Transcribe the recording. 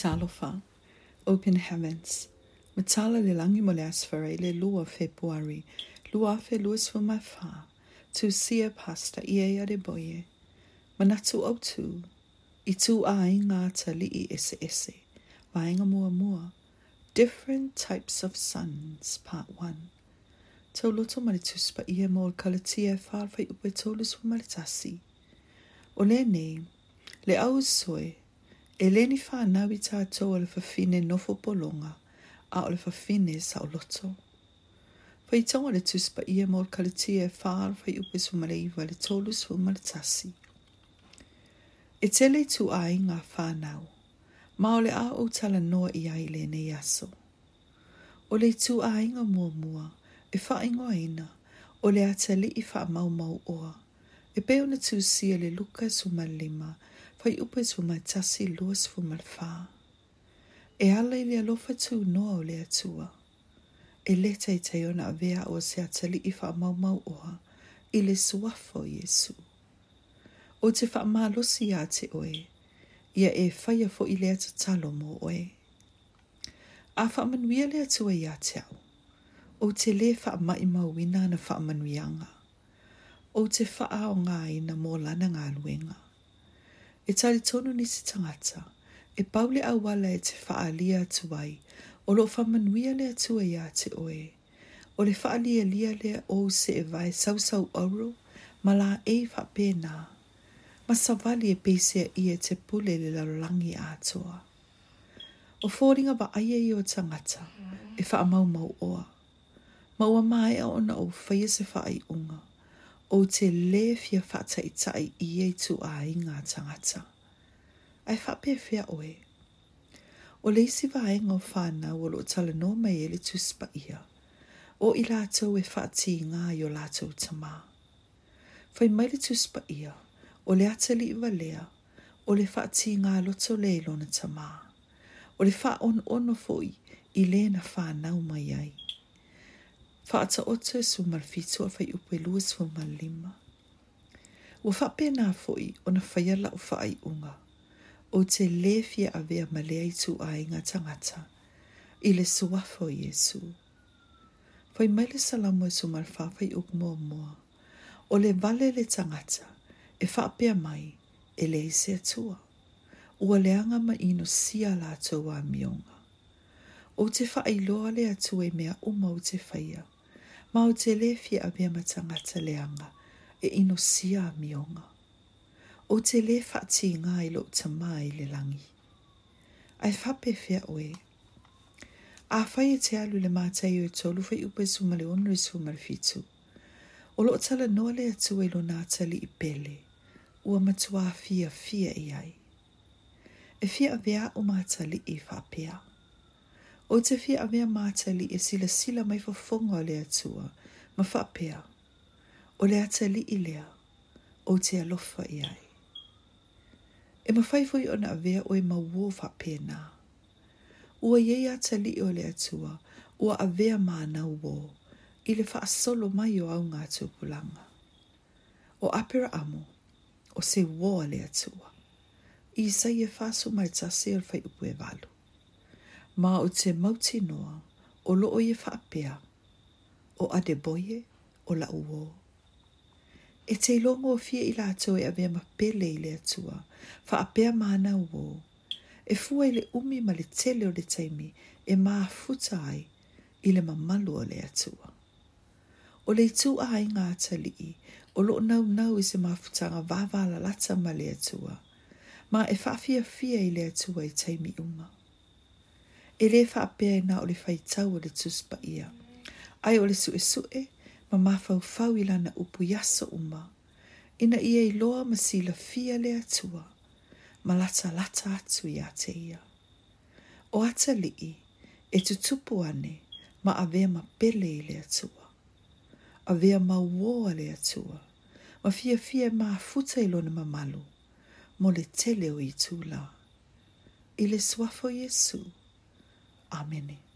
Talofa, Open Heavens. Ma tala le langi mo le asfare le lua februari, lua fe luas fu mai fa, tu sia pasta i ea de boie. Ma natu au tu, i tu ai ngā tali i ese ese, vaenga mua mua, Different Types of Suns, Part 1. Tau loto mani tuspa ia mōl kalatia e whārwhai upe tōlus wa maritasi. O le nei, le au soe, E le ni wha anawi tātou ala whawhine nofo polonga, a ala whawhine sa o loto. Whai tau ala tuspa ia mor kalatia e whaar whai upe su maraiwa le tolu su maratasi. E tele tu ai ngā whanau, maole a o tala noa i ai le ne yaso. O le tu ai ngā mua mua, e wha ingoa ina, o le atali i wha mau mau oa, e peo na tu sia le luka su malima, le luka su malima, fai upe su ma tasi luas fu mal fa. E ala i lia lofa tu noa o lea tua. E leta i teiona a vea o se atali i fa mau mau oha i le suafo Jesu. O te fa maa losi a te oe, i ia e faya fo i lea ta talo mo oe. A fa manuia lea tua i a te au. O te le fa mai mau ina na fa manuianga. O te fa ao ngā ina mō lana ngā luenga e tali tono ni se tangata, e paule a wala e te faalia atu ai, o lo whamanuia le atu e ia te oe. O le faalia lia le o se e vai sau sau oro, ma la e fa pena. Ma savali e pesea i e te pule le lalangi atua. O fōringa ba aia i o tangata, e wha mau mau oa. Maua mai a ona o whaia se wha ai unga o te le fia whata i tai i e tu a i ngā tangata. Ai whape fia oe. O leisi vae ngō whana o lo tala no mai ele tu spa ia. O i lātou e whati i ngā i o lātou tamā. Whai mai le tu spa ia, o le ata li iwa lea, o le whati i ngā loto le ilona tamā. O le wha on ono fwoi i le na whanau mai ai fa ata oto e su marfitu a fai upe lua su malima. Ua fa pena foi o na fai ala o fa ai unga, o te lefia a vea malea i tu a inga tangata, i le suafo i Jesu. Fai maile salamo e su marfafai uk mua mua, o le vale le tangata, e fa pia mai, e le i se atua. Ua leanga ma ino sia la atua a mionga. O te fa ai loa le atua e mea uma o te faiau ma o te lefi a mea matangata leanga e ino sia a mionga. O te lefa ti ngā i lo ta mai le langi. Ai fape fea oe. A fai e te alu le mātai o e tolu fai upe suma le onru e suma le fitu. O lo tala noa le atu e lo nātali i pele. Ua matua fia fia i ai. E fia a vea o mātali i fapea. Fia. O te whi a mea mātali e sila sila mai fa fongo le atua, ma whapea. O le atali i lea, o te alofa i ai. E ma whaifoi ona a vea o e ma uo whapea nā. Ua iei atali o le atua, ua a vea mā na uo, i le wha solo mai o au ngā tūpulanga. O apira amo, o se uo a le atua, i sa i e whasu mai tase o whai upu e valu ma o te mauti noa o loo i whaapea o ade boie o la uo. E te ilongo o fia i lātou e avea ma pele i le atua, whaapea mana uo, e fua i le umi ma le tele o le taimi e ma futa ai i le mamalu o le atua. O le itu a ai ngā talii, o lo nau nau i se ma futa ngā vāvāla lata ma le atua, ma e whaafia fia i le atua i taimi umau e le fa apea ina o le faitau o le tuspa ia. Ai o le su e su e, ma ma fau fau ila na upu yaso uma. Ina ia i loa ma si la fia le atua, ma lata lata atu ia te ia. O ata lii, e tutupu ane, ma avea ma pele i le atua. Avea ma uoa le atua, ma fia fia ma futa ilo na mamalu, mo le tele o i tula. Ile suafo Yesu. Ile suafo Yesu. Amen.